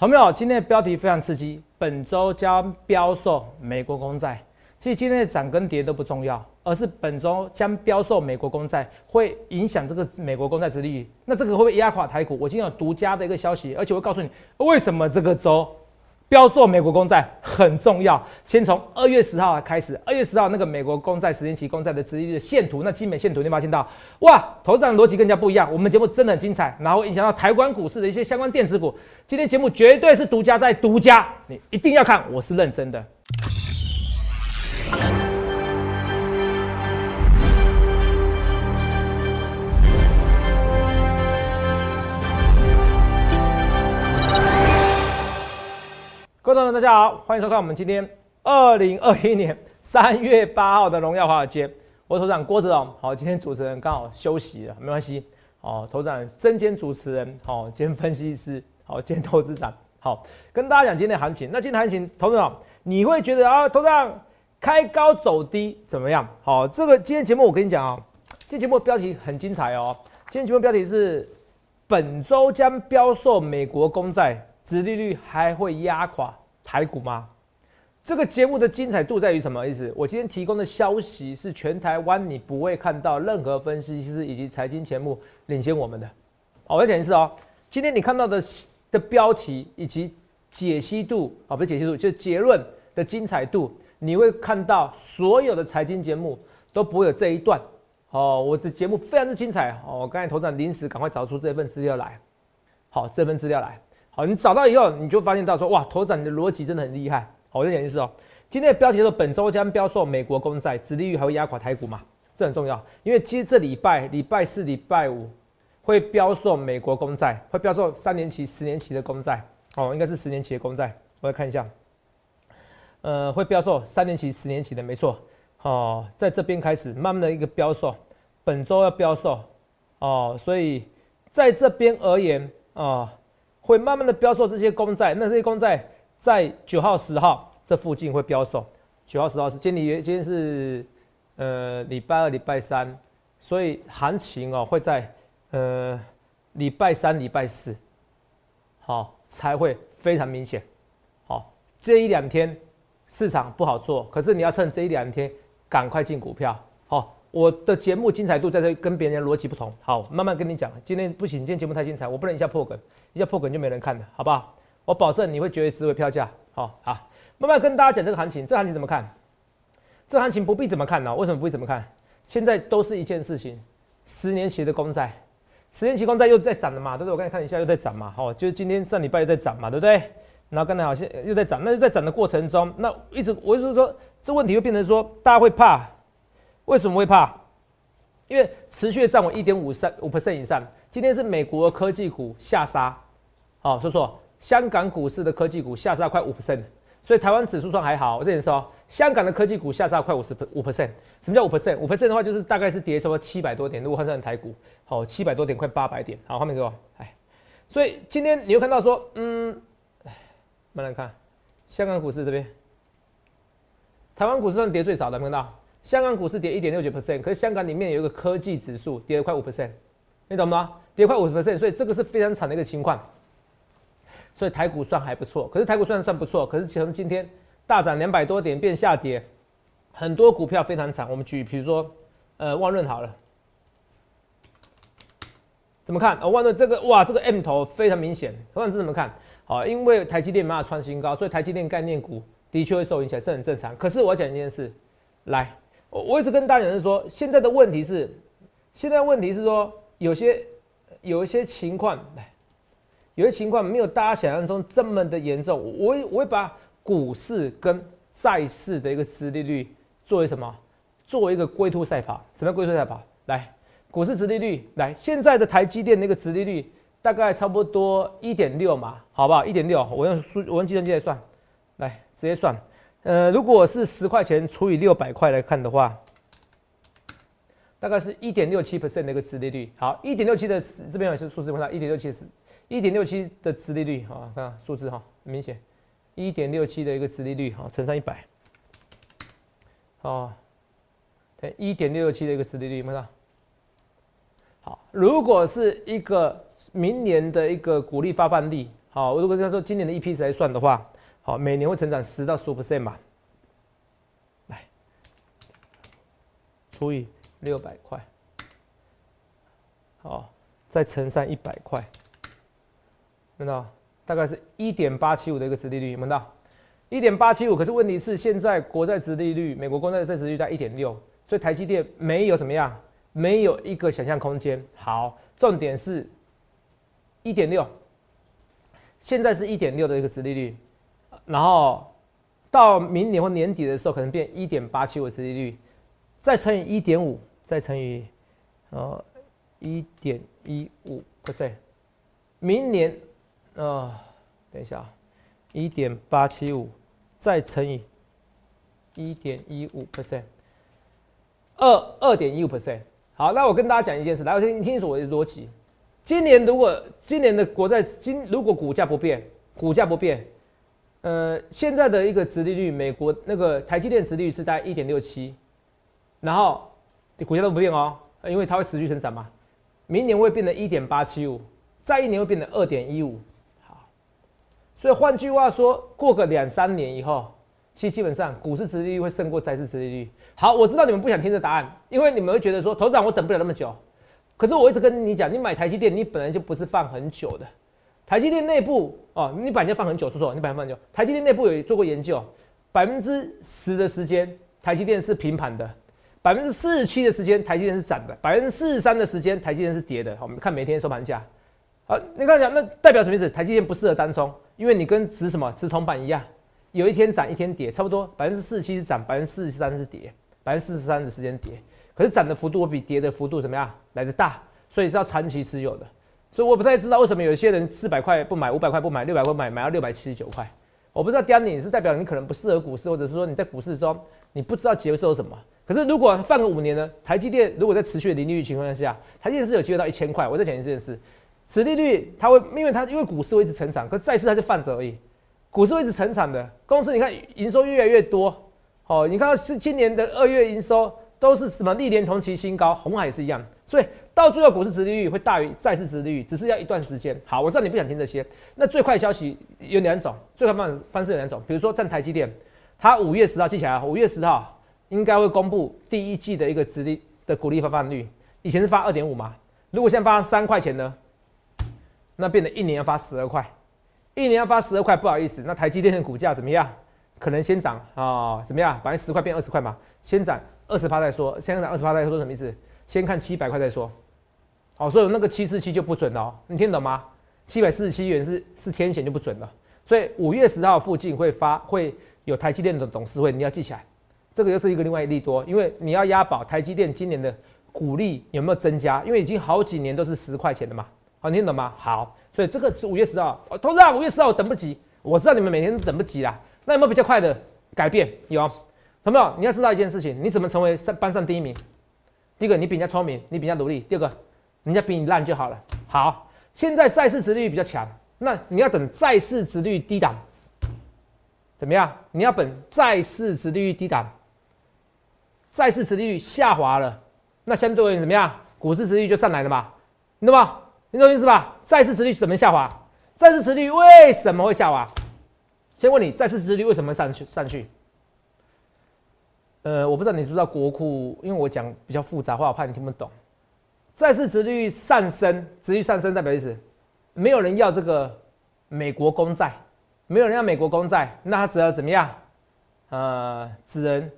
朋友？今天的标题非常刺激，本周将标售美国公债。其实今天的涨跟跌都不重要，而是本周将标售美国公债会影响这个美国公债殖利率。那这个会不会压垮台股？我今天有独家的一个消息，而且我告诉你为什么这个周。标做美国公债很重要，先从二月十号开始。二月十号那个美国公债十年期公债的殖利率的线图，那基本线图你发现到，哇，头上的逻辑更加不一样。我们节目真的很精彩，然后影响到台湾股市的一些相关电子股。今天节目绝对是独家在独家，你一定要看，我是认真的。观众们大家好，欢迎收看我们今天二零二一年三月八号的荣耀华尔街。我是头长郭子龙，好，今天主持人刚好休息了，没关系。哦，头长身兼主持人，好，兼分析师，好，兼投资长，好，跟大家讲今天的行情。那今天行情，头长你会觉得啊，头长开高走低怎么样？好，这个今天节目我跟你讲啊，今天节目标题很精彩哦。今天节目标题是本周将标售美国公债，殖利率还会压垮。台股吗？这个节目的精彩度在于什么意思？我今天提供的消息是全台湾你不会看到任何分析师以及财经节目领先我们的。好，我再讲一次哦，今天你看到的的标题以及解析度啊，不是解析度，就是结论的精彩度，你会看到所有的财经节目都不会有这一段。哦，我的节目非常之精彩哦，我刚才头上临时赶快找出这份资料来，好，这份资料来。好，你找到以后，你就发现到说，哇，头涨你的逻辑真的很厉害。好，我再讲一次哦，今天的标题说本周将标售美国公债，殖利率还会压垮台股嘛？这很重要，因为其实这礼拜礼拜四、礼拜五会标售美国公债，会标售三年期、十年期的公债。哦，应该是十年期的公债，我来看一下。呃，会标售三年期、十年期的，没错。哦，在这边开始慢慢的一个标售，本周要标售。哦，所以在这边而言啊。会慢慢的标售这些公债，那这些公债在九号、十号这附近会标售。九号、十号是今天，今天是呃礼拜二、礼拜三，所以行情哦会在呃礼拜三、礼拜四，好才会非常明显。好，这一两天市场不好做，可是你要趁这一两天赶快进股票。我的节目精彩度在这跟别人逻辑不同。好，慢慢跟你讲。今天不行，今天节目太精彩，我不能一下破梗，一下破梗就没人看了，好不好？我保证你会觉得值回票价。好好，慢慢跟大家讲这个行情。这行情怎么看？这行情不必怎么看呢？为什么不必怎么看？现在都是一件事情。十年期的公债，十年期公债又在涨了嘛，对不对？我刚才看一下又在涨嘛。好，就是今天上礼拜又在涨嘛，对不对？然后刚才好像又在涨，那就在涨的过程中，那一直我就是说，这问题会变成说，大家会怕。为什么会怕？因为持续站稳一点五三五 percent 以上。今天是美国科技股下杀，好，说说香港股市的科技股下杀快五 percent，所以台湾指数算还好。我这里说，香港的科技股下杀快五十五 percent。什么叫五 percent？五 percent 的话就是大概是跌差不多七百多点。如果换算成台股，好，七百多点，快八百点。好，画面给我，哎，所以今天你会看到说，嗯，哎慢慢看，香港股市这边，台湾股市算跌最少的，有没有看到？香港股市跌一点六九 percent，可是香港里面有一个科技指数跌了快五 percent，你懂吗？跌快五十 percent，所以这个是非常惨的一个情况。所以台股算还不错，可是台股算算不错，可是从今天大涨两百多点变下跌，很多股票非常惨。我们举比如说，呃，万润好了，怎么看？呃，万润这个哇，这个 M 头非常明显。万润怎么看？好，因为台积电没有创新高，所以台积电概念股的确会受影响，这很正常。可是我要讲一件事，来。我我一直跟大家讲是说，现在的问题是，现在问题是说，有些有一些情况，有些情况没有大家想象中这么的严重。我我会把股市跟债市的一个殖利率作为什么？作为一个龟兔赛跑。什么龟兔赛跑？来，股市殖利率，来，现在的台积电那个殖利率大概差不多一点六嘛，好不好？一点六，我用数，我用计算机来算，来，直接算。呃，如果是十块钱除以六百块来看的话，大概是一点六七 percent 的一个殖利率。好，一点六七的这边有些数字，看一点六七是，一点六七的殖利率，好，看数字哈，很明显，一点六七的一个殖利率，好，乘上一百，哦，对，一点六七的一个殖利率，看到？好，如果是一个明年的一个股利发放率，好，如果要说今年的 EPS 来算的话，好，每年会成长十到十五 percent 吧，来除以六百块，好，再乘上一百块，看到？大概是一点八七五的一个殖利率，有没有到？一点八七五，可是问题是现在国债殖利率，美国国债债殖利率在一点六，所以台积电没有怎么样，没有一个想象空间。好，重点是一点六，现在是一点六的一个殖利率，然后到明年或年底的时候，可能变一点八七五殖利率，再乘以一点五，再乘以呃一点一五 percent，明年。呃，等一下，一点八七五再乘以一点一五 percent，二二点一五 percent。好，那我跟大家讲一件事，来，我先听清楚我的逻辑。今年如果今年的国债今如果股价不变，股价不变，呃，现在的一个殖利率，美国那个台积电殖利率是在一点六七，然后股价都不变哦，因为它会持续成长嘛。明年会变成一点八七五，再一年会变成二点一五。好所以换句话说，过个两三年以后，其实基本上股市殖利率会胜过债市殖利率。好，我知道你们不想听这答案，因为你们会觉得说，头长我等不了那么久。可是我一直跟你讲，你买台积电，你本来就不是放很久的。台积电内部哦，你本来就放很久，说说你本来放很久。台积电内部有做过研究，百分之十的时间台积电是平盘的，百分之四十七的时间台积电是涨的，百分之四十三的时间台积电是跌的。我们看每天收盘价。好，你看讲，那代表什么意思？台积电不适合单冲。因为你跟值什么值铜板一样，有一天涨一天跌，差不多百分之四十七是涨，百分之四十三是跌，百分之四十三的时间跌，可是涨的幅度比跌的幅度怎么样来的大，所以是要长期持有的。所以我不太知道为什么有些人四百块不买，五百块不买，六百块买，买到六百七十九块。我不知道刁你是代表你可能不适合股市，或者是说你在股市中你不知道节奏什么。可是如果放个五年呢？台积电如果在持续的零利率情况下，台积电是有机会到一千块。我再讲一件事。此利率它会，因为它因为股市会一直成长，可债市它就放着而已。股市会一直成长的公司，你看营收越来越多，哦，你看是今年的二月营收都是什么历年同期新高，红海也是一样。所以到最后股市殖利率会大于债市殖利率，只是要一段时间。好，我知道你不想听这些。那最快消息有两种，最快方方式有两种，比如说占台积电，它五月十号记起来，五月十号应该会公布第一季的一个殖利的股利发放率，以前是发二点五嘛，如果现在发三块钱呢？那变得一年要发十二块，一年要发十二块，不好意思，那台积电的股价怎么样？可能先涨啊，怎么样？反正十块变二十块嘛，先涨二十趴再说，先涨二十趴再说什么意思？先看七百块再说。好，所以那个七四七就不准了，哦你听懂吗？七百四十七元是是天险就不准了。所以五月十号附近会发会有台积电的董事会，你要记起来。这个又是一个另外一利多，因为你要押宝台积电今年的股利有没有增加？因为已经好几年都是十块钱的嘛。好，你听懂吗？好，所以这个是五月十号，同志啊，五月十号我等不及，我知道你们每天都等不及啦。那有没有比较快的改变？有，有没有？你要知道一件事情，你怎么成为上班上第一名？第一个，你比人家聪明，你比人家努力；第二个，人家比你烂就好了。好，现在债市殖利率比较强，那你要等债市殖率低档，怎么样？你要等债市殖利率低档，债市殖利率下滑了，那相对而言怎么样？股市殖利率就上来了嘛，懂吗？你懂意思吧？债市殖率怎么下滑？债市殖率为什么会下滑？先问你，债市殖利率为什么上去上去？呃，我不知道你知不知道国库，因为我讲比较复杂话，我怕你听不懂。债市殖利率上升，殖利率上升代表意思，没有人要这个美国公债，没有人要美国公债，那他只要怎么样？呃，只能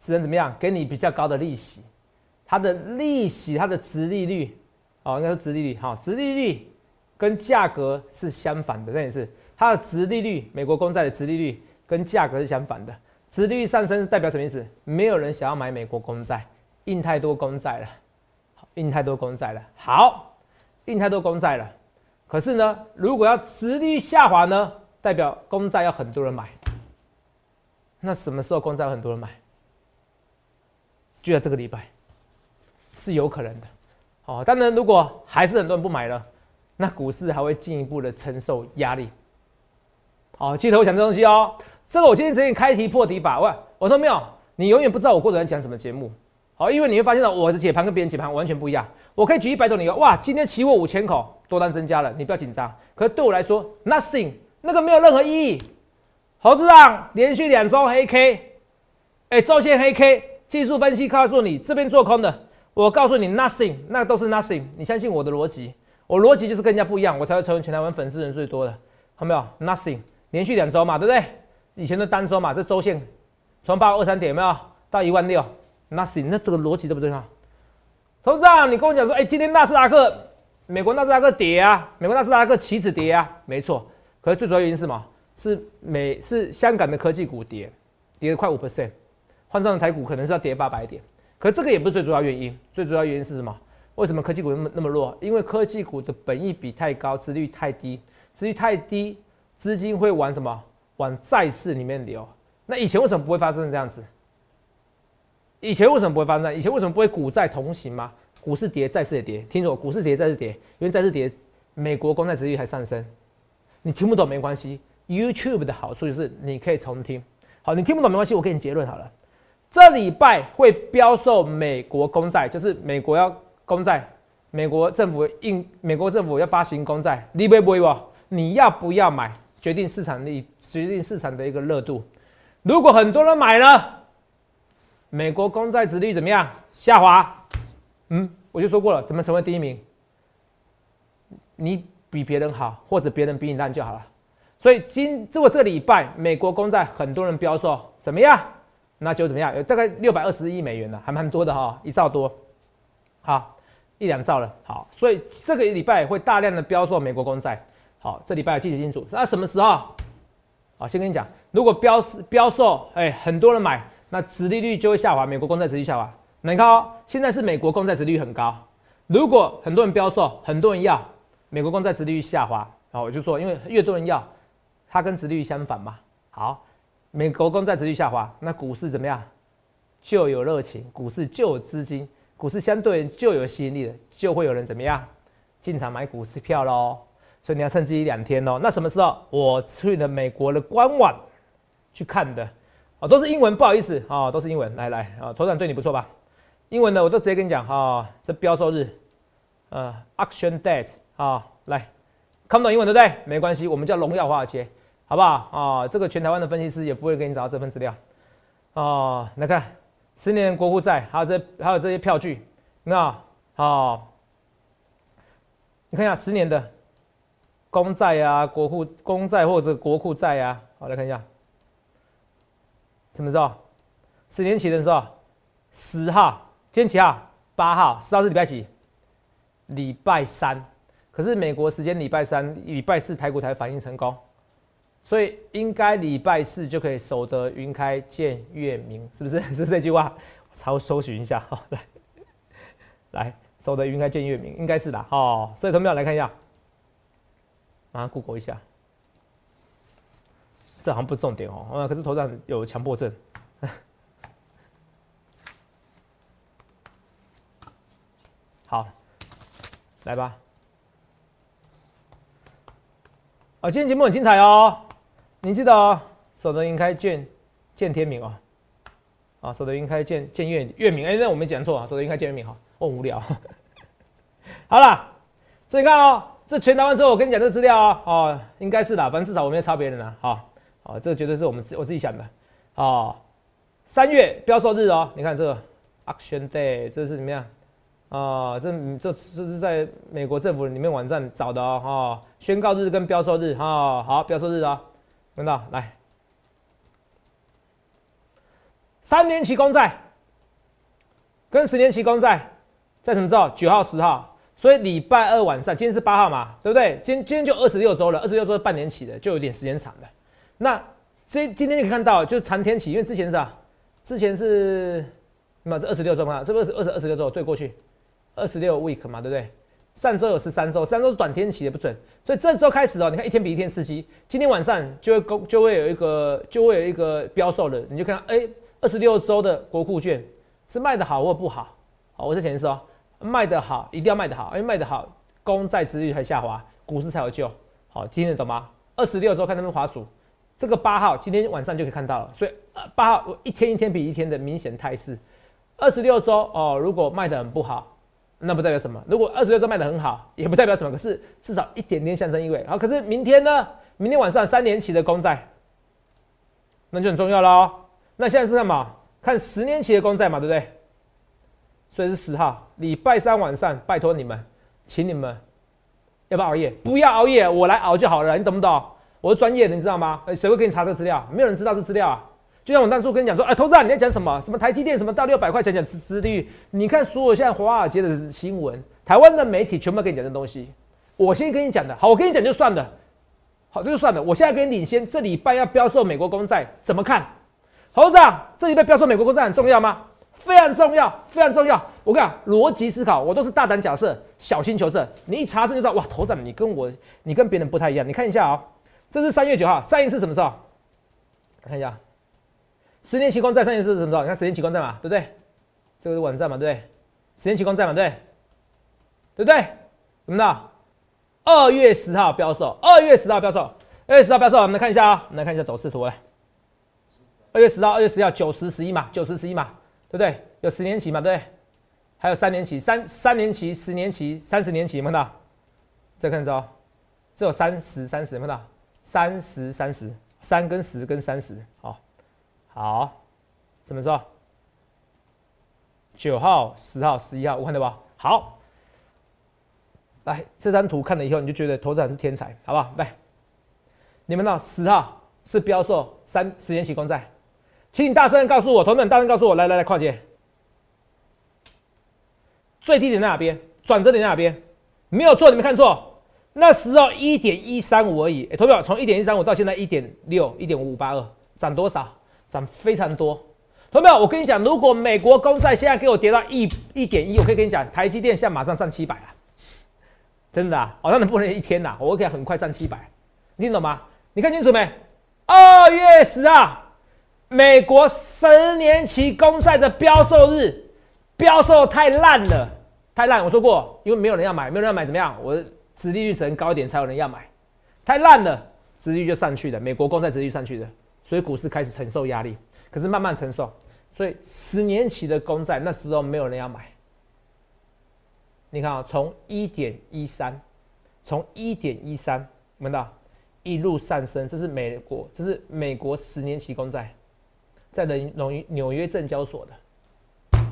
只能怎么样？给你比较高的利息，它的利息，它的殖利率。哦，应该是殖利率，哈，殖利率跟价格是相反的，那也是它的殖利率，美国公债的殖利率跟价格是相反的，殖利率上升代表什么意思？没有人想要买美国公债，印太多公债了，印太多公债了，好，印太多公债了，可是呢，如果要殖利率下滑呢，代表公债要很多人买，那什么时候公债很多人买？就在这个礼拜，是有可能的。哦，当然，如果还是很多人不买了，那股市还会进一步的承受压力。好，记得我讲这东西哦。这个我今天直接开题破题法。喂，我说没有，你永远不知道我过程讲什么节目。好，因为你会发现到我的解盘跟别人解盘完全不一样。我可以举一百种理由。哇，今天期货五千口，多单增加了，你不要紧张。可是对我来说，nothing，那个没有任何意义。猴子让连续两周黑 K，哎，周线黑 K，技术分析告诉你这边做空的，我告诉你 nothing，那都是 nothing。你相信我的逻辑，我逻辑就是跟人家不一样，我才会成为全台湾粉丝人最多的，看没有？nothing，连续两周嘛，对不对？以前的单周嘛，这周线从八二三点有没有到一万六？nothing，那这个逻辑对不对啊？董事长，你跟我讲说，哎，今天纳斯达克，美国纳斯达克跌啊，美国纳斯达克期指跌啊，没错。可是最主要原因是什么？是美是香港的科技股跌，跌了快五 percent，换算成台股可能是要跌八百点。可是这个也不是最主要原因，最主要原因是什么？为什么科技股那么那么弱？因为科技股的本益比太高，殖率太低，殖率太低，资金会往什么？往债市里面流。那以前为什么不会发生这样子？以前为什么不会发生？以前为什么不会股债同行吗？股市跌，债市也跌。听说股市跌，债市跌，因为债市跌，美国公债殖率还上升。你听不懂没关系，YouTube 的好处就是你可以重听。好，你听不懂没关系，我给你结论好了。这礼拜会标售美国公债，就是美国要公债，美国政府印，美国政府要发行公债，你会不会不？你要不要买？决定市场力，决定市场的一个热度。如果很多人买了。美国公债殖率怎么样？下滑。嗯，我就说过了，怎么成为第一名？你比别人好，或者别人比你烂就好了。所以今如果这个礼拜美国公债很多人标售，怎么样？那就怎么样？有大概六百二十亿美元了，还蛮多的哈，一兆多。好，一两兆了。好，所以这个礼拜会大量的标售美国公债。好，这礼拜要记得清楚。那什么时候？好，先跟你讲，如果标标售，哎，很多人买。那殖利率就会下滑，美国公债殖利率下滑。你看哦，现在是美国公债殖利率很高。如果很多人标售，很多人要，美国公债殖利率下滑，然后我就说，因为越多人要，它跟殖利率相反嘛。好，美国公债殖利率下滑，那股市怎么样？就有热情，股市就有资金，股市相对就有吸引力的，就会有人怎么样进场买股市票喽。所以你要趁这一两天哦。那什么时候？我去了美国的官网去看的。哦，都是英文，不好意思啊，都是英文。来来啊，头长对你不错吧？英文的我都直接跟你讲哈，这标售日，呃，auction date 啊，来，看不懂英文对不对？没关系，我们叫荣耀华尔街，好不好啊？这个全台湾的分析师也不会给你找到这份资料啊。来看十年国库债，还有这还有这些票据，那好，你看一下十年的公债啊，国库公债或者国库债啊，好来看一下。什么时候？十年前的时候，十号，今天几号？八号，十号是礼拜几？礼拜三。可是美国时间礼拜三、礼拜四台股才反应成功，所以应该礼拜四就可以守得云开见月明，是不是？是不是这句话？我搜寻一下，好 来，来守得云开见月明，应该是的，哦。所以同学们来看一下，马上 Google 一下。这好像不是重点哦，啊，可是头上有强迫症。好，来吧。啊，今天节目很精彩哦，您记得哦，守得云开见见天明哦，啊，守得云开见见月月明，哎，那我没讲错啊，守得云开见月明哈，哦，无聊。好了，所以你看哦，这全答完之后，我跟你讲这资料哦，哦，应该是的，反正至少我没有抄别人了，好。啊，这个绝对是我们自我自己想的啊！三月标售日哦，你看这个 Action day，这是怎么样啊？这这这是在美国政府里面网站找的哦，哈！宣告日跟标售日哈，好，标售日啊，看到来，三年期公债跟十年期公债在什么时候？九号、十号，所以礼拜二晚上，今天是八号嘛，对不对？今今天就二十六周了，二十六周是半年起的，就有点时间长了。那这今天就可以看到，就是长天期，因为之前是啊，之前是那么这二十六周嘛，这不是二十二十六周对过去二十六 week 嘛，对不对？上周有十三周，三周短天期也不准，所以这周开始哦，你看一天比一天刺激，今天晚上就会公就会有一个就会有一个标售的，你就看哎，二十六周的国库券是卖的好或不好？好，我是前说卖的好，一定要卖的好，因为卖的好，公债殖率才下滑，股市才有救。好，听得懂吗？二十六周看他们滑鼠。这个八号今天晚上就可以看到了，所以八号我一天一天比一天的明显态势。二十六周哦，如果卖的很不好，那不代表什么。如果二十六周卖的很好，也不代表什么。可是至少一点点象征意味。好，可是明天呢？明天晚上三年期的公债，那就很重要喽。那现在是什么？看十年期的公债嘛，对不对？所以是十号，礼拜三晚上，拜托你们，请你们要不要熬夜？不要熬夜，我来熬就好了，你懂不懂？我是专业的，你知道吗？谁会给你查这资料？没有人知道这资料啊。就像我当初跟你讲说，哎，投资人你在讲什么？什么台积电什么到六百块，讲讲资资率？你看所有现在华尔街的新闻，台湾的媒体全部跟你讲这东西。我先跟你讲的，好，我跟你讲就算了，好，这就算了。我现在跟你领先，这礼拜要标售美国公债，怎么看？投资长，这礼拜标售美国公债很重要吗？非常重要，非常重要。我跟你讲，逻辑思考，我都是大胆假设，小心求证。你一查证就知道，哇，头长，你跟我，你跟别人不太一样。你看一下啊，这是三月九号，上一次什么时候？看一下，十年期公债上一次是什么时候？你看十年期公债嘛，对不对？这个是网站嘛，对不对？十年期公债嘛，对，对不对？怎么的？二月十号标售，二月十号标售，二月十号标售，我们来看一下啊，我们来看一下走势图来。二月十号，二月十号，九十十一嘛，九十十一嘛。对不对？有十年期嘛？对不对，还有三年期、三三年期、十年期、三十年期，看到？再看着，这有三十、三十，看到？三十、三十，三跟十跟三十，好，好，什么时候？九号、十号、十一号，我看到吧？好，来这张图看了以后，你就觉得投资人是天才，好不好？来，你们到十号是标售三十年期公债。请你大声告诉我，同志们，大声告诉我，来来来，跨界，最低点在哪边？转折点在哪边？没有错，你没看错，那时候一点一三五而已。哎，同学们，从一点一三五到现在一点六、一点五五八二，涨多少？涨非常多。投票，我跟你讲，如果美国公债现在给我跌到一一点一，我可以跟你讲，台积电现在马上上七百了，真的啊，好像能不能一天呐？我可以很快上七百，你听懂吗？你看清楚没？二月十号。美国十年期公债的标售日，标售太烂了，太烂。我说过，因为没有人要买，没有人要买，怎么样？我殖利率只能高一点，才有人要买。太烂了，殖利率就上去了。美国公债殖利率上去了，所以股市开始承受压力。可是慢慢承受，所以十年期的公债那时候没有人要买。你看啊，从一点一三，从一点一三，闻到一路上升，这是美国，这是美国十年期公债。在人纽约纽约证交所的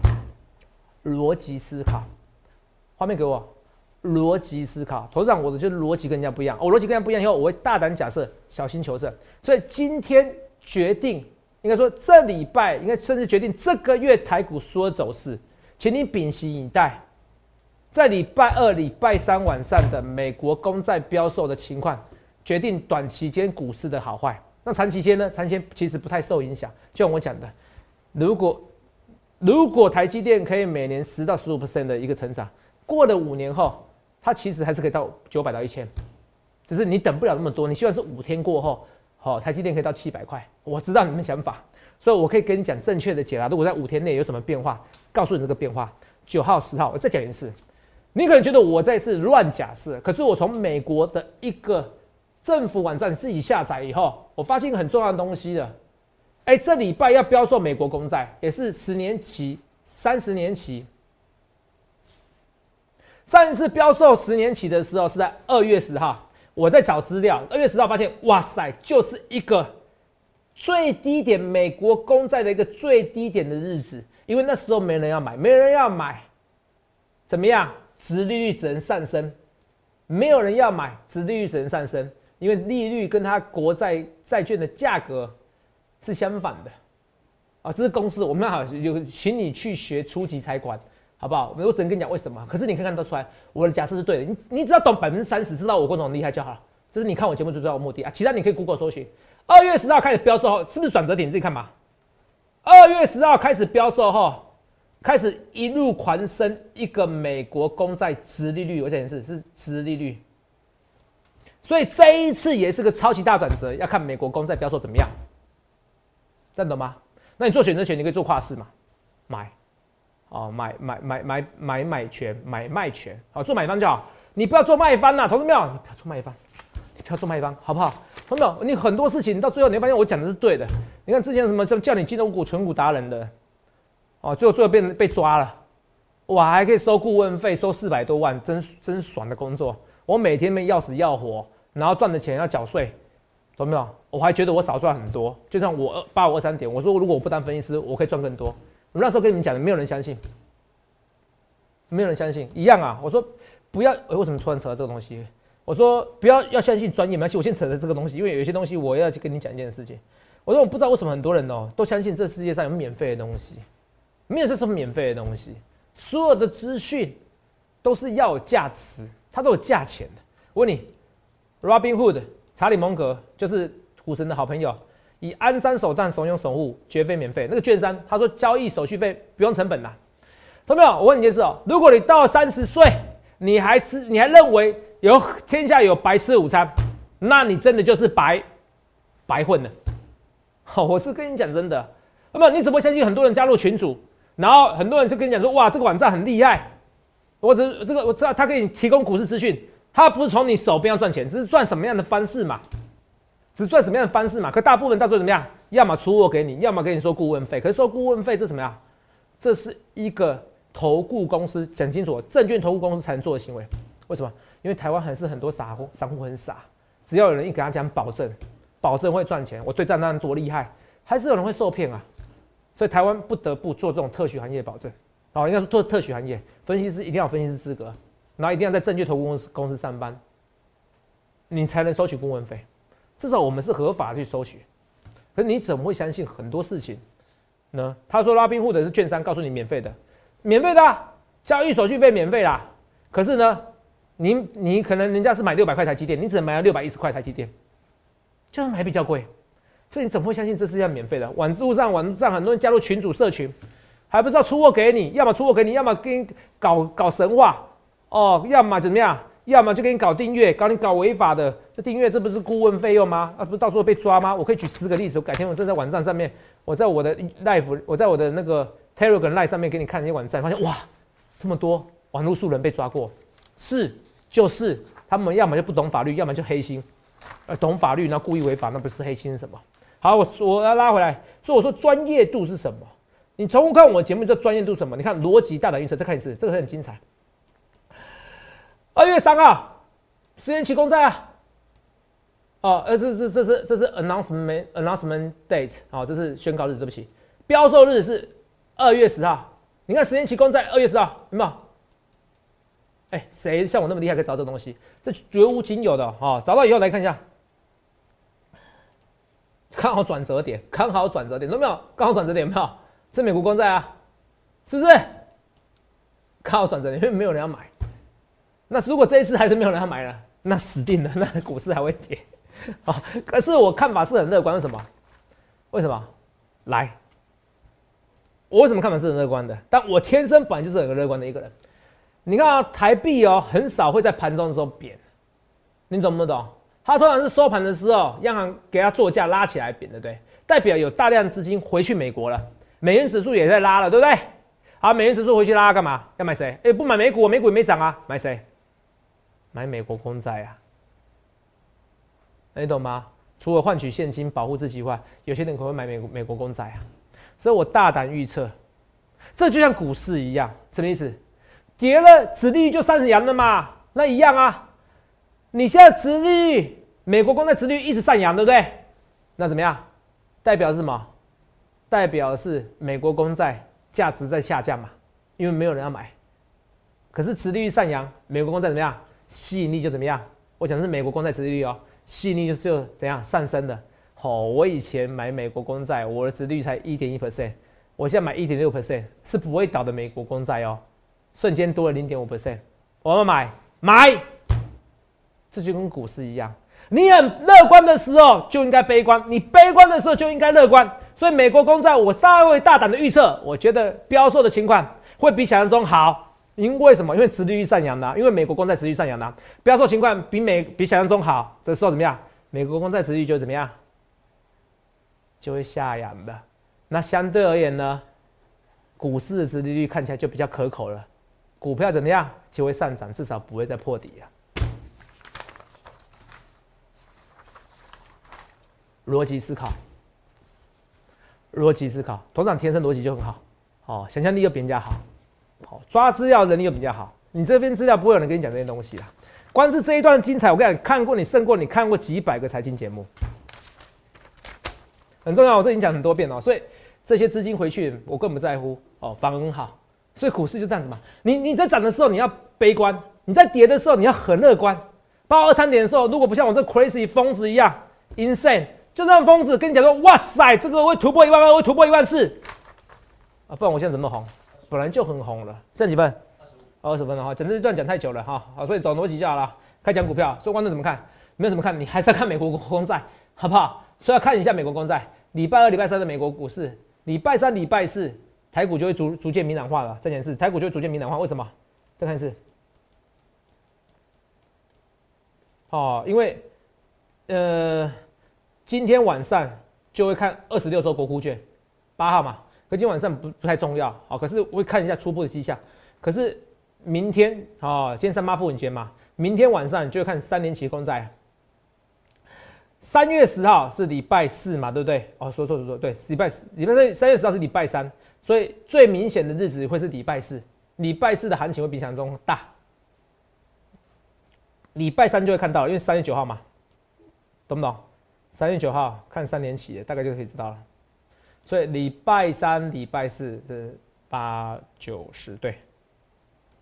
逻辑思考，画面给我，逻辑思考。头上我的就是逻辑跟人家不一样，我逻辑跟人家不一样以后，我会大胆假设，小心求证。所以今天决定，应该说这礼拜，应该甚至决定这个月台股所有走势，请你屏息以待，在礼拜二、礼拜三晚上的美国公债标售的情况，决定短期间股市的好坏。那长期间呢？长期间其实不太受影响。就像我讲的，如果如果台积电可以每年十到十五 percent 的一个成长，过了五年后，它其实还是可以到九百到一千，只是你等不了那么多。你希望是五天过后，好，台积电可以到七百块。我知道你们想法，所以我可以跟你讲正确的解答。如果在五天内有什么变化，告诉你这个变化。九号、十号，我再讲一次。你可能觉得我在是乱假设，可是我从美国的一个。政府网站自己下载以后，我发现一个很重要的东西了。哎，这礼拜要标售美国公债，也是十年期、三十年期。上一次标售十年期的时候是在二月十号，我在找资料。二月十号发现，哇塞，就是一个最低点，美国公债的一个最低点的日子，因为那时候没人要买，没人要买，怎么样？殖利率只能上升，没有人要买，殖利率只能上升。因为利率跟它国债债券的价格是相反的，啊，这是公式。我们好有请你去学初级财管，好不好？我只能跟你讲为什么。可是你可以看得出来，我的假设是对的。你你只要懂百分之三十，知道我共同厉害就好了。这是你看我节目最重要的目的啊。其他你可以 Google 搜寻。二月十号开始标售后，是不是转折点？你自己看吧。二月十号开始标售后，开始一路狂升，一个美国公债殖利率，我讲的是是殖利率。所以这一次也是个超级大转折，要看美国公债标售怎么样，这样懂吗？那你做选择权，你可以做跨市嘛，买，哦，买买买买买买权，买卖权，好，做买方就好，你不要做卖方呐，同志们，你不要做卖方，你不要做卖方，好不好？同志们，你很多事情到最后你会发现我讲的是对的。你看之前什么叫叫你金融股、纯股达人的，哦，最后最后变被抓了，我还可以收顾问费，收四百多万，真真爽的工作。我每天没要死要活，然后赚的钱要缴税，懂没有？我还觉得我少赚很多。就像我八五二三点，我说如果我不当分析师，我可以赚更多。我那时候跟你们讲的，没有人相信，没有人相信，一样啊。我说不要，为什么突然扯到这个东西？我说不要要相信专业，没关系，我先扯的这个东西，因为有些东西我要去跟你讲一件事情。我说我不知道为什么很多人哦都相信这世界上有免费的东西，没有这什么免费的东西，所有的资讯都是要有价值，它都有价钱的。我问你，Robinhood 查理蒙格就是股神的好朋友，以安山手段怂恿守护，绝非免费。那个券商他说交易手续费不用成本啦，懂没有？我问你一件事哦，如果你到三十岁，你还知你还认为有天下有白吃午餐，那你真的就是白白混了。好，我是跟你讲真的，那么你怎么相信很多人加入群组，然后很多人就跟你讲说，哇，这个网站很厉害，我只这个我知道他给你提供股市资讯，他不是从你手边要赚钱，只是赚什么样的方式嘛，只赚什么样的方式嘛。可大部分到最后怎么样？要么出货给你，要么给你收顾问费。可是收顾问费这什么呀？这是一个投顾公司讲清楚，证券投顾公司才能做的行为。为什么？因为台湾还是很多傻户，散户很傻，只要有人一给他讲保证。保证会赚钱，我对账单多厉害，还是有人会受骗啊，所以台湾不得不做这种特许行业保证，哦，应该是做特许行业，分析师一定要分析师资格，然后一定要在证券投顾公司公司上班，你才能收取顾问费，至少我们是合法去收取，可是你怎么会相信很多事情呢？他说拉宾户的是券商告诉你免费的，免费的交易手续费免费啦，可是呢，你你可能人家是买六百块台积电，你只能买了六百一十块台积电。就是还比较贵，所以你怎么会相信这是要免费的？网络上，网络上很多人加入群主社群，还不知道出货给你，要么出货给你，要么给你搞搞神话哦，要么怎么样？要么就给你搞订阅，搞你搞违法的。这订阅这不是顾问费用吗？啊，不是到时候被抓吗？我可以举十个例子，我改天我正在网站上面，我在我的 live，我在我的那个 Telegram live 上面给你看那些网站，发现哇，这么多网络素人被抓过，是就是他们要么就不懂法律，要么就黑心。呃，懂法律那故意违法，那不是黑心是什么？好，我我要拉回来，所以我说专业度是什么？你重复看我节目叫专业度什么？你看逻辑大胆预测，再看一次，这个很精彩。二月三号，十年期公债啊，哦，呃，这这这是这是 announcement announcement date 啊，这是宣告日，对不起，标售日是二月十号。你看十年期公债二月十号，有没有？哎，谁像我那么厉害可以找这东西？这绝无仅有的哈！找到以后来看一下，看好转折点，看好转折点，有没有？刚好转折点有没有？这美国公债啊，是不是？看好转折点，因为没有人要买。那如果这一次还是没有人要买了，那死定了，那股市还会跌。啊，可是我看法是很乐观，为什么？为什么？来，我为什么看法是很乐观的？但我天生本来就是很乐观的一个人。你看啊，台币哦，很少会在盘中的时候贬，你懂不懂？它通常是收盘的时候，央行给它做价拉起来贬，对不对？代表有大量资金回去美国了，美元指数也在拉了，对不对？好，美元指数回去拉干嘛？要买谁？哎，不买美股，美股也没涨啊，买谁？买美国公债啊，你懂吗？除了换取现金保护自己外，有些人可能会买美美国公债啊。所以我大胆预测，这就像股市一样，什么意思？跌了，殖利率就上扬了嘛？那一样啊。你现在殖利率，美国公债殖利率一直上扬，对不对？那怎么样？代表是什么？代表是美国公债价值在下降嘛？因为没有人要买。可是殖利率上扬，美国公债怎么样？吸引力就怎么样？我讲的是美国公债殖利率哦，吸引力就就怎样上升的。好，我以前买美国公债，我的殖利率才一点一 percent，我现在买一点六 percent，是不会倒的美国公债哦。瞬间多了零点五 percent，我们买买，这就跟股市一样，你很乐观的时候就应该悲观，你悲观的时候就应该乐观。所以美国公债，我稍微大胆的预测，我觉得标售的情况会比想象中好。因为什么？因为殖利率上扬的，因为美国公债殖利率上扬的，标售情况比美比想象中好的时候怎么样？美国公债殖利率就怎么样？就会下扬的。那相对而言呢，股市的殖利率看起来就比较可口了。股票怎么样就会上涨，至少不会再破底啊。逻辑思考，逻辑思考，头长天生逻辑就很好，哦，想象力又比人家好，好，抓资料能力又比较好。你这边资料不会有人跟你讲这些东西啦。光是这一段精彩，我跟你讲，看过你胜过你看过几百个财经节目，很重要。我这已经讲很多遍了，所以这些资金回去我根本不在乎哦，反而很好。所以股市就这样子嘛。你你在涨的时候你要悲观，你在跌的时候你要很乐观。八二三点的时候，如果不像我这 crazy 疯子一样 insane，就算疯子跟你讲说，哇塞，这个会突破一万二，会突破一万四啊！不然我现在怎么红？本来就很红了，剩几分？二十分了哈，整这一段讲太久了哈，好，所以走逻辑就好了。开讲股票，所以观众怎么看？没有怎么看，你还是要看美国公债，好不好？所以要看一下美国公债。礼拜二、礼拜三的美国股市，礼拜三、礼拜四台股就会逐逐渐明朗化了。这件事，台股就会逐渐明朗化。为什么？再看一次。哦，因为呃，今天晚上就会看二十六周国库券，八号嘛。可今晚上不不太重要，哦，可是我会看一下初步的迹象。可是。明天哦，今天三八妇女节嘛，明天晚上就看三年期公债。三月十号是礼拜四嘛，对不对？哦，说错说错，对，礼拜四，礼拜三三月十号是礼拜三，所以最明显的日子会是礼拜四，礼拜四的行情会比想象中大。礼拜三就会看到，因为三月九号嘛，懂不懂？三月九号看三年期，大概就可以知道了。所以礼拜三、礼拜四这八九十对。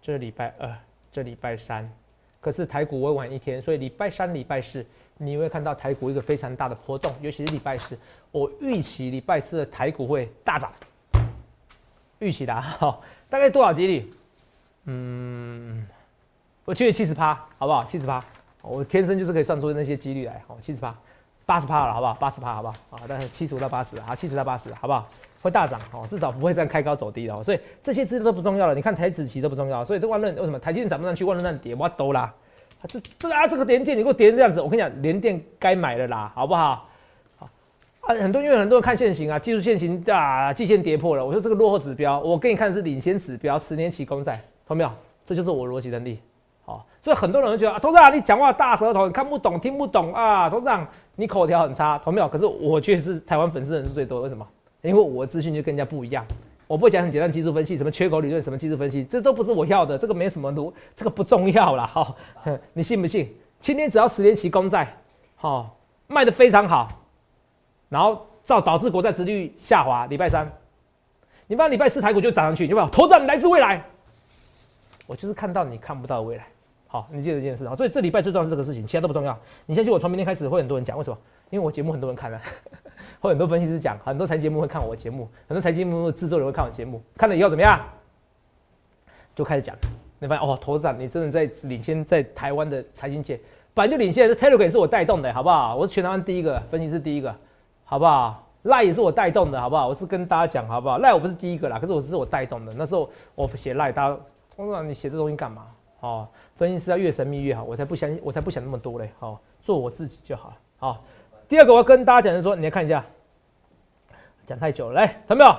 这礼拜二，这礼拜三，可是台股会晚一天，所以礼拜三、礼拜四你会看到台股一个非常大的波动，尤其是礼拜四，我预期礼拜四的台股会大涨，预期的哈，大概多少几率？嗯，我觉得七十趴，好不好？七十趴，我天生就是可以算出那些几率来，好，七十趴，八十趴了，好不好？八十趴，好不好？啊，但是七十五到八十，好，七十到八十，好不好？会大涨哦，至少不会再开高走低的哦，所以这些资料都不重要了。你看台子期都不重要，所以这万润为什么台积电涨不上去，万润那跌，我都啦。这这啊，这个连电你给我跌成这样子，我跟你讲，连电该买了啦，好不好？好啊，很多因为很多人看现行啊，技术现行啊，季线跌破了，我说这个落后指标，我给你看是领先指标，十年期公债，懂没有？这就是我逻辑能力。好，所以很多人觉得啊，董事长你讲话大舌头，你看不懂听不懂啊，董事长你口条很差，同没有？可是我却是台湾粉丝人数最多，为什么？因为我的资讯就跟人家不一样，我不会讲很简单技术分析，什么缺口理论，什么技术分析，这都不是我要的，这个没什么读，这个不重要了哈。你信不信？今天只要十年期公债，好卖的非常好，然后造导致国债殖率下滑。礼拜三，你发礼拜四台股就涨上去，有没有？头涨来自未来，我就是看到你看不到未来。好，你记得这件事啊。所以这礼拜最重要是这个事情，其他都不重要。你现在就我从明天开始会很多人讲，为什么？因为我节目很多人看了，会很多分析师讲，很多财经节目会看我节目，很多财节目的制作人会看我节目，看了以后怎么样？就开始讲，你发现哦，头长你真的在领先，在台湾的财经界，本来就领先，这 Telegram 是我带动的，好不好？我是全台湾第一个分析师，第一个，好不好？赖也是我带动的，好不好？我是跟大家讲，好不好？赖我不是第一个啦，可是我是我带动的。那时候我写赖，大家头长你写这东西干嘛？哦，分析师要越神秘越好，我才不相信，我才不想那么多嘞。好，做我自己就好了，好。第二个我要跟大家讲的是说，你来看一下，讲太久了，来，看到没有？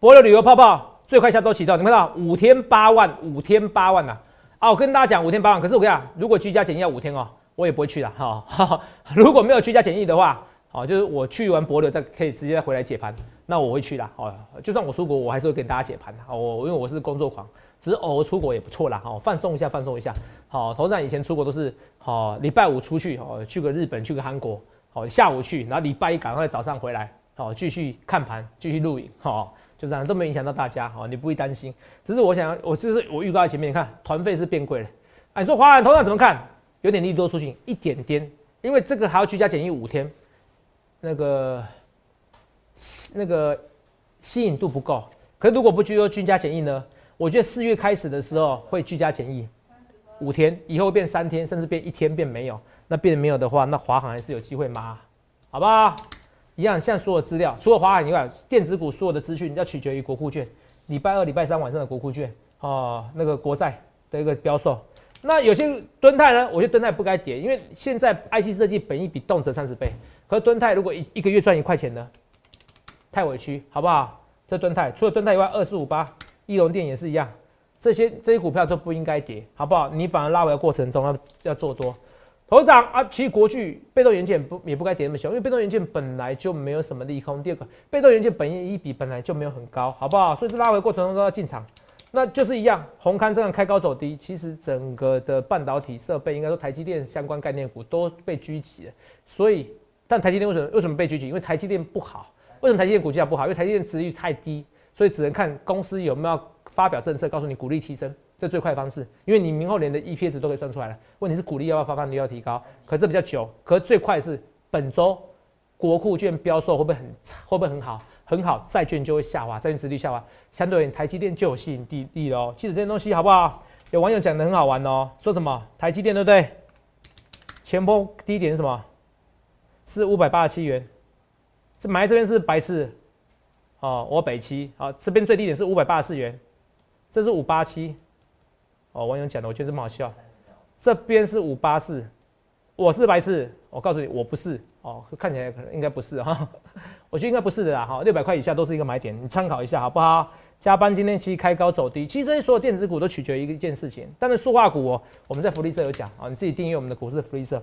博流旅游泡泡最快下周启动，你看到五天八万，五天八万呐！啊，我跟大家讲五天八万，可是我跟你讲，如果居家检疫要五天哦，我也不会去的哈。如果没有居家检疫的话，好，就是我去完博流再可以直接回来解盘，那我会去的。哦，就算我出国，我还是会跟大家解盘的。我因为我是工作狂，只是偶尔出国也不错啦。好，放松一下，放松一下。好，头上以前出国都是好礼拜五出去，哦，去个日本，去个韩国。哦，下午去，然后礼拜一赶快早上回来，好，继续看盘，继续录影，好，就这样都没影响到大家，好，你不会担心。只是我想，我就是我预告在前面，你看团费是变贵了。哎，你说华安头上怎么看？有点利多出行，一点点，因为这个还要居家检疫五天，那个那个吸引度不够。可是如果不居家检疫呢？我觉得四月开始的时候会居家检疫五天，以后变三天，甚至变一天变没有。那变没有的话，那华航还是有机会吗？好不好？一样，像所有资料，除了华航以外，电子股所有的资讯要取决于国库券。礼拜二、礼拜三晚上的国库券哦，那个国债的一个标售。那有些敦泰呢，我觉得敦泰不该跌，因为现在 IC 设计本益比动辄三十倍，可是敦泰如果一一个月赚一块钱呢，太委屈，好不好？这敦泰除了敦泰以外，二四五八、易龙电也是一样，这些这些股票都不应该跌，好不好？你反而拉回的过程中要要做多。头涨啊，其实国巨被动元件不也不该跌那么凶，因为被动元件本来就没有什么利空。第二个，被动元件本益比本来就没有很高，好不好？所以这拉回过程中都要进场。那就是一样，红勘这样开高走低，其实整个的半导体设备，应该说台积电相关概念股都被狙击了。所以，但台积电为什么为什么被狙击？因为台积电不好。为什么台积电股价不好？因为台积电值率太低，所以只能看公司有没有发表政策，告诉你股利提升，这最快的方式。因为你明后年的 EPS 都可以算出来了。问题是股利要不要发放，你要提高，可这比较久。可最快是本周国库券标售会不会很会不会很好？很好，债券就会下滑，债券殖率下滑，相对而言，台积电就有吸引力了哦。记得这些东西好不好？有网友讲的很好玩哦，说什么台积电对不对？前波低点是什么？是五百八十七元。这买这边是白痴哦，我北七好，这边最低点是五百八十四元，这是五八七哦。网友讲的，我觉得这么好笑。这边是五八四，我是白痴，我告诉你，我不是哦，看起来可能应该不是哈。我觉得应该不是的啦，哈，六百块以下都是一个买点，你参考一下好不好？加班今天其实开高走低，其实这些所有电子股都取决于一件事情，但是塑化股哦，我们在福利社有讲啊，你自己订阅我们的股市福利社，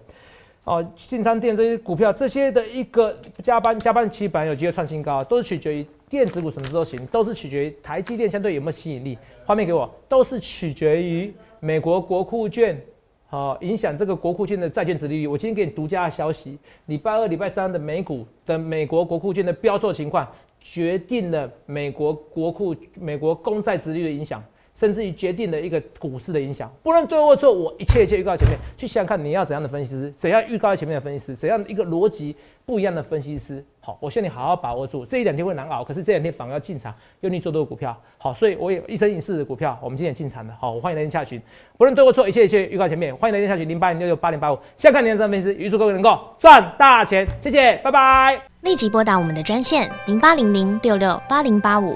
哦，信昌电这些股票这些的一个加班加班期本来有机会创新高，都是取决于电子股什么时候行，都是取决于台积电相对有没有吸引力。画面给我，都是取决于美国国库券。好，影响这个国库券的债券值利率。我今天给你独家的消息，礼拜二、礼拜三的美股的美国国库券的标售情况，决定了美国国库、美国公债值率的影响。甚至于决定了一个股市的影响，不论对或错，我一切一切预告前面，去想想看你要怎样的分析师，怎样预告前面的分析师，怎样一个逻辑不一样的分析师。好，我希望你好好把握住，这一两天会难熬，可是这两天反而要进场，用力做多股票。好，所以我有一生一世的股票，我们今天进场了。好，我欢迎来电下群，不论对或错，一切一切预告前面，欢迎来电下群零八零六六八零八五，现在看你的分析师，预祝各位能够赚大钱，谢谢，拜拜。立即拨打我们的专线零八零零六六八零八五。